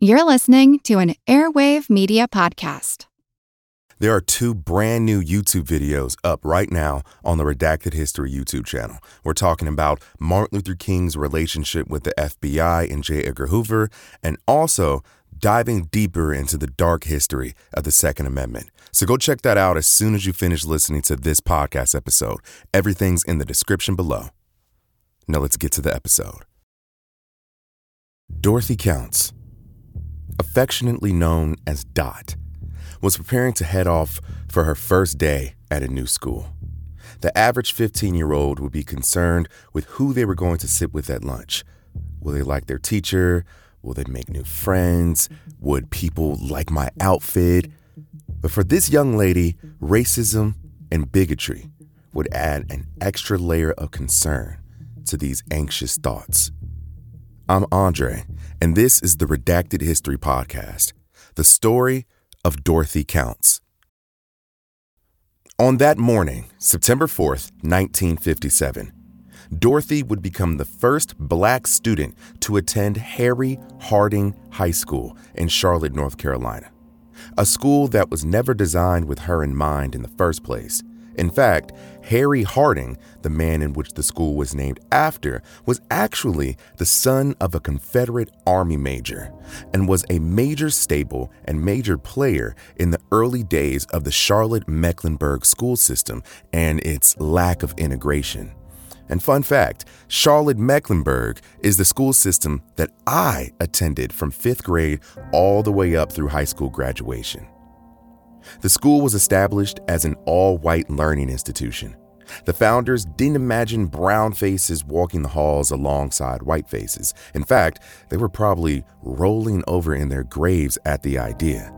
You're listening to an Airwave Media Podcast. There are two brand new YouTube videos up right now on the Redacted History YouTube channel. We're talking about Martin Luther King's relationship with the FBI and J. Edgar Hoover, and also diving deeper into the dark history of the Second Amendment. So go check that out as soon as you finish listening to this podcast episode. Everything's in the description below. Now let's get to the episode. Dorothy Counts, affectionately known as Dot, was preparing to head off for her first day at a new school. The average 15 year old would be concerned with who they were going to sit with at lunch. Will they like their teacher? Will they make new friends? Would people like my outfit? But for this young lady, racism and bigotry would add an extra layer of concern to these anxious thoughts. I'm Andre, and this is the Redacted History Podcast, the story of Dorothy Counts. On that morning, September 4th, 1957, Dorothy would become the first black student to attend Harry Harding High School in Charlotte, North Carolina, a school that was never designed with her in mind in the first place. In fact, Harry Harding, the man in which the school was named after, was actually the son of a Confederate Army major and was a major staple and major player in the early days of the Charlotte Mecklenburg school system and its lack of integration. And fun fact Charlotte Mecklenburg is the school system that I attended from fifth grade all the way up through high school graduation. The school was established as an all white learning institution. The founders didn't imagine brown faces walking the halls alongside white faces. In fact, they were probably rolling over in their graves at the idea.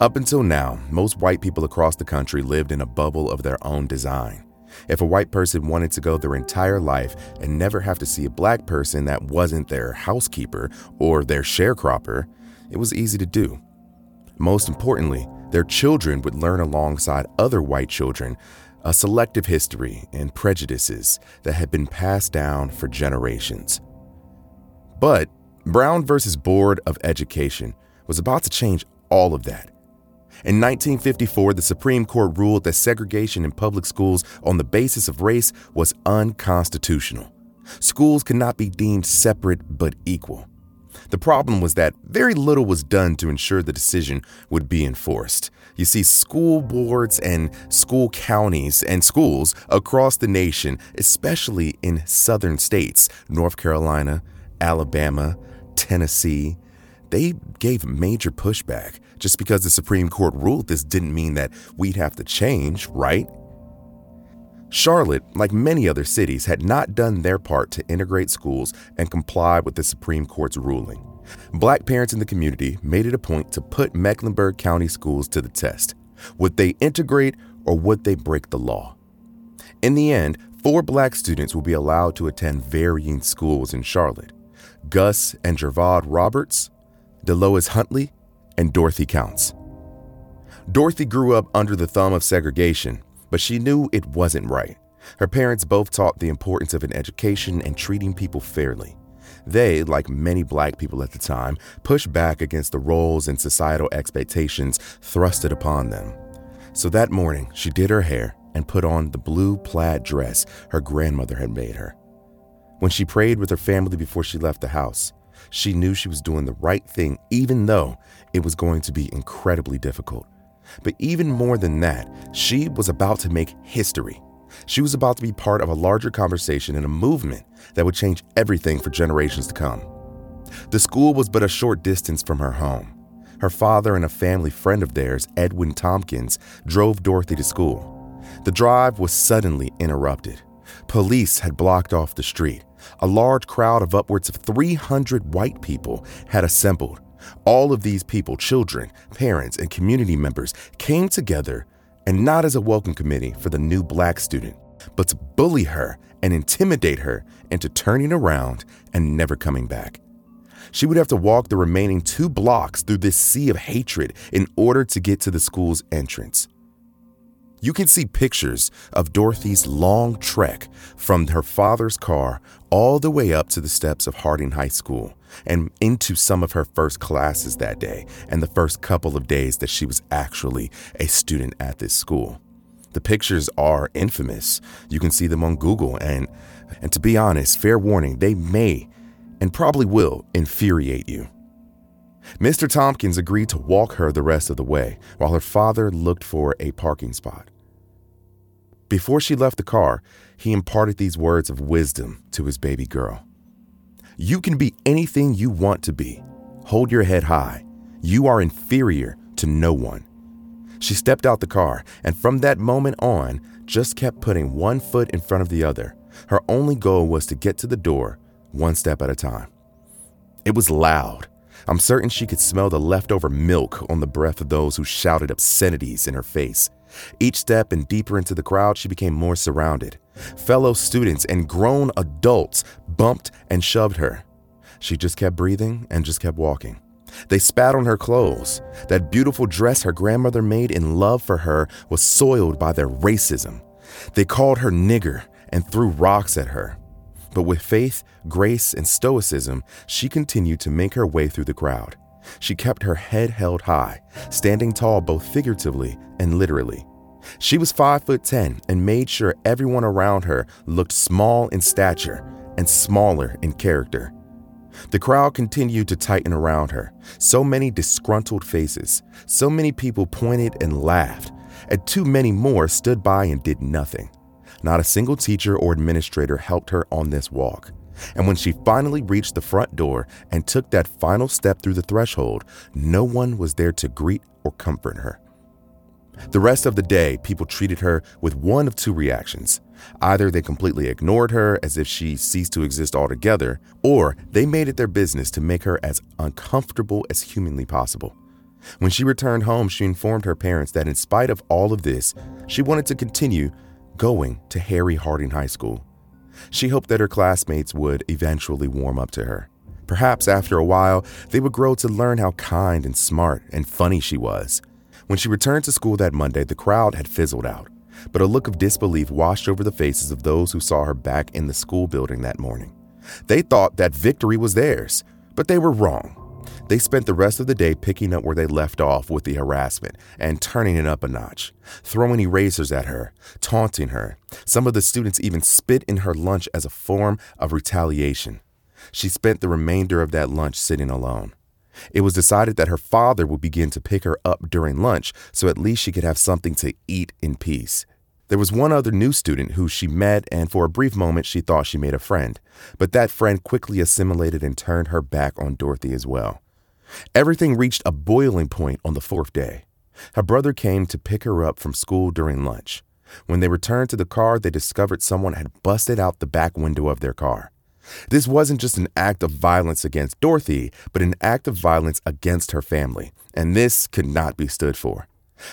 Up until now, most white people across the country lived in a bubble of their own design. If a white person wanted to go their entire life and never have to see a black person that wasn't their housekeeper or their sharecropper, it was easy to do. Most importantly, their children would learn alongside other white children a selective history and prejudices that had been passed down for generations. But Brown versus Board of Education was about to change all of that. In 1954, the Supreme Court ruled that segregation in public schools on the basis of race was unconstitutional. Schools could not be deemed separate but equal. The problem was that very little was done to ensure the decision would be enforced. You see, school boards and school counties and schools across the nation, especially in southern states, North Carolina, Alabama, Tennessee, they gave major pushback. Just because the Supreme Court ruled this didn't mean that we'd have to change, right? Charlotte, like many other cities, had not done their part to integrate schools and comply with the Supreme Court's ruling. Black parents in the community made it a point to put Mecklenburg County schools to the test. Would they integrate or would they break the law? In the end, four black students will be allowed to attend varying schools in Charlotte Gus and Girvaud Roberts, Delois Huntley, and Dorothy Counts. Dorothy grew up under the thumb of segregation but she knew it wasn't right. Her parents both taught the importance of an education and treating people fairly. They, like many black people at the time, pushed back against the roles and societal expectations thrusted upon them. So that morning, she did her hair and put on the blue plaid dress her grandmother had made her. When she prayed with her family before she left the house, she knew she was doing the right thing, even though it was going to be incredibly difficult. But even more than that, she was about to make history. She was about to be part of a larger conversation and a movement that would change everything for generations to come. The school was but a short distance from her home. Her father and a family friend of theirs, Edwin Tompkins, drove Dorothy to school. The drive was suddenly interrupted. Police had blocked off the street. A large crowd of upwards of 300 white people had assembled, all of these people, children, parents, and community members, came together and not as a welcome committee for the new black student, but to bully her and intimidate her into turning around and never coming back. She would have to walk the remaining two blocks through this sea of hatred in order to get to the school's entrance. You can see pictures of Dorothy's long trek from her father's car all the way up to the steps of Harding High School and into some of her first classes that day and the first couple of days that she was actually a student at this school. The pictures are infamous. You can see them on Google and and to be honest, fair warning, they may and probably will infuriate you. Mr. Tompkins agreed to walk her the rest of the way while her father looked for a parking spot. Before she left the car, he imparted these words of wisdom to his baby girl You can be anything you want to be. Hold your head high. You are inferior to no one. She stepped out the car and from that moment on just kept putting one foot in front of the other. Her only goal was to get to the door one step at a time. It was loud. I'm certain she could smell the leftover milk on the breath of those who shouted obscenities in her face. Each step and deeper into the crowd, she became more surrounded. Fellow students and grown adults bumped and shoved her. She just kept breathing and just kept walking. They spat on her clothes. That beautiful dress her grandmother made in love for her was soiled by their racism. They called her nigger and threw rocks at her. But with faith, grace, and stoicism, she continued to make her way through the crowd. She kept her head held high, standing tall both figuratively and literally. She was 5 foot 10 and made sure everyone around her looked small in stature and smaller in character. The crowd continued to tighten around her. So many disgruntled faces, so many people pointed and laughed, and too many more stood by and did nothing. Not a single teacher or administrator helped her on this walk. And when she finally reached the front door and took that final step through the threshold, no one was there to greet or comfort her. The rest of the day, people treated her with one of two reactions. Either they completely ignored her as if she ceased to exist altogether, or they made it their business to make her as uncomfortable as humanly possible. When she returned home, she informed her parents that in spite of all of this, she wanted to continue going to Harry Harding High School. She hoped that her classmates would eventually warm up to her. Perhaps after a while, they would grow to learn how kind and smart and funny she was. When she returned to school that Monday, the crowd had fizzled out, but a look of disbelief washed over the faces of those who saw her back in the school building that morning. They thought that victory was theirs, but they were wrong. They spent the rest of the day picking up where they left off with the harassment and turning it up a notch, throwing erasers at her, taunting her. Some of the students even spit in her lunch as a form of retaliation. She spent the remainder of that lunch sitting alone. It was decided that her father would begin to pick her up during lunch so at least she could have something to eat in peace. There was one other new student who she met, and for a brief moment she thought she made a friend. But that friend quickly assimilated and turned her back on Dorothy as well. Everything reached a boiling point on the fourth day. Her brother came to pick her up from school during lunch. When they returned to the car, they discovered someone had busted out the back window of their car. This wasn't just an act of violence against Dorothy, but an act of violence against her family, and this could not be stood for.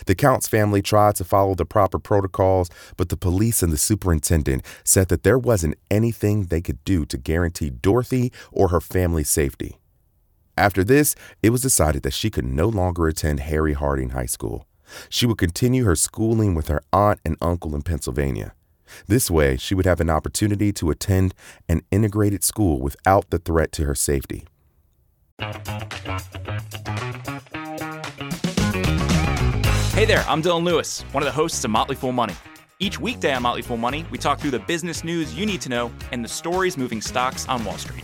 The Counts family tried to follow the proper protocols, but the police and the superintendent said that there wasn't anything they could do to guarantee Dorothy or her family's safety. After this, it was decided that she could no longer attend Harry Harding High School. She would continue her schooling with her aunt and uncle in Pennsylvania. This way, she would have an opportunity to attend an integrated school without the threat to her safety. Hey there, I'm Dylan Lewis, one of the hosts of Motley Fool Money. Each weekday on Motley Fool Money, we talk through the business news you need to know and the stories moving stocks on Wall Street.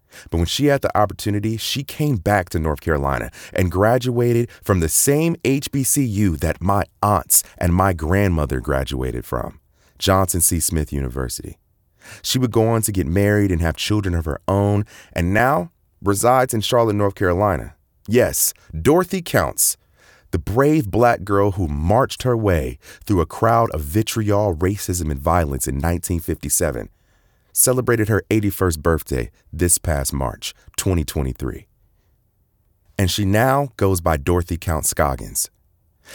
But when she had the opportunity, she came back to North Carolina and graduated from the same HBCU that my aunts and my grandmother graduated from, Johnson C. Smith University. She would go on to get married and have children of her own, and now resides in Charlotte, North Carolina. Yes, Dorothy Counts, the brave black girl who marched her way through a crowd of vitriol, racism, and violence in 1957 celebrated her 81st birthday this past March 2023. and she now goes by Dorothy Counts Scoggins.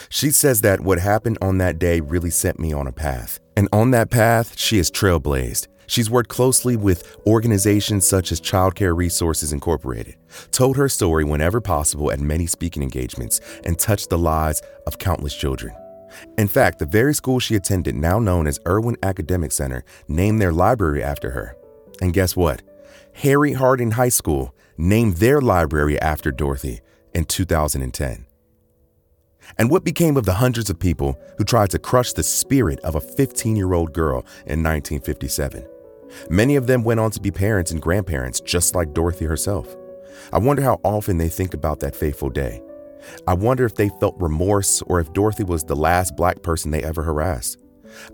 She says that what happened on that day really set me on a path. And on that path, she has trailblazed. She's worked closely with organizations such as Child Care Resources Incorporated, told her story whenever possible at many speaking engagements, and touched the lives of countless children. In fact, the very school she attended, now known as Irwin Academic Center, named their library after her. And guess what? Harry Harding High School named their library after Dorothy in 2010. And what became of the hundreds of people who tried to crush the spirit of a 15 year old girl in 1957? Many of them went on to be parents and grandparents, just like Dorothy herself. I wonder how often they think about that fateful day. I wonder if they felt remorse or if Dorothy was the last black person they ever harassed.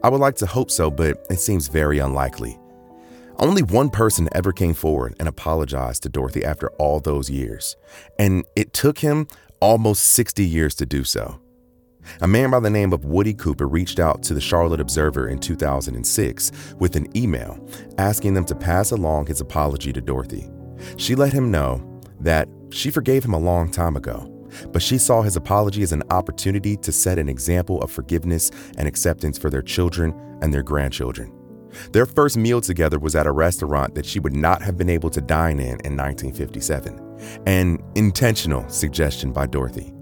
I would like to hope so, but it seems very unlikely. Only one person ever came forward and apologized to Dorothy after all those years, and it took him almost 60 years to do so. A man by the name of Woody Cooper reached out to the Charlotte Observer in 2006 with an email asking them to pass along his apology to Dorothy. She let him know that she forgave him a long time ago, but she saw his apology as an opportunity to set an example of forgiveness and acceptance for their children and their grandchildren. Their first meal together was at a restaurant that she would not have been able to dine in in 1957, an intentional suggestion by Dorothy.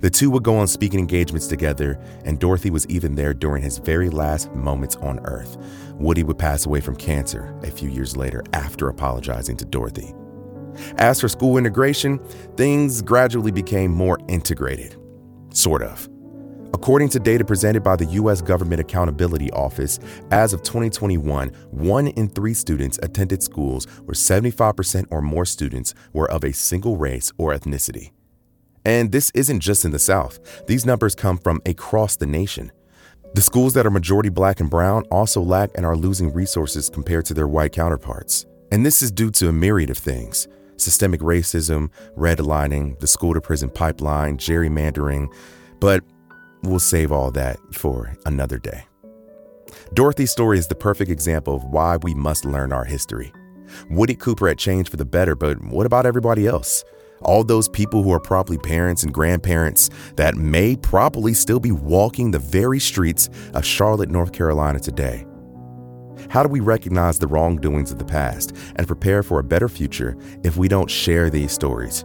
The two would go on speaking engagements together, and Dorothy was even there during his very last moments on Earth. Woody would pass away from cancer a few years later after apologizing to Dorothy. As for school integration, things gradually became more integrated. Sort of. According to data presented by the U.S. Government Accountability Office, as of 2021, one in three students attended schools where 75% or more students were of a single race or ethnicity. And this isn't just in the South, these numbers come from across the nation. The schools that are majority black and brown also lack and are losing resources compared to their white counterparts. And this is due to a myriad of things systemic racism, redlining, the school to prison pipeline, gerrymandering. But We'll save all that for another day. Dorothy's story is the perfect example of why we must learn our history. Woody Cooper had changed for the better, but what about everybody else? All those people who are probably parents and grandparents that may probably still be walking the very streets of Charlotte, North Carolina today. How do we recognize the wrongdoings of the past and prepare for a better future if we don't share these stories?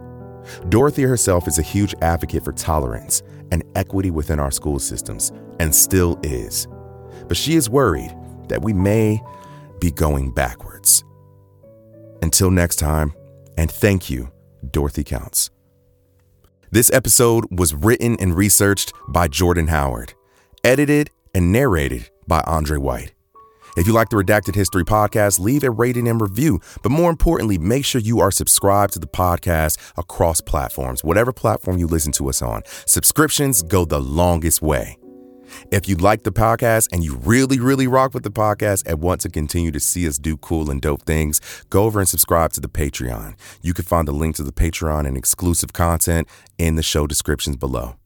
Dorothy herself is a huge advocate for tolerance and equity within our school systems, and still is. But she is worried that we may be going backwards. Until next time, and thank you, Dorothy Counts. This episode was written and researched by Jordyn Howard, edited and narrated by Andre White. If you like the Redacted History podcast, leave a rating and review. But more importantly, make sure you are subscribed to the podcast across platforms, whatever platform you listen to us on. Subscriptions go the longest way. If you like the podcast and you really, really rock with the podcast and want to continue to see us do cool and dope things, go over and subscribe to the Patreon. You can find the link to the Patreon and exclusive content in the show descriptions below.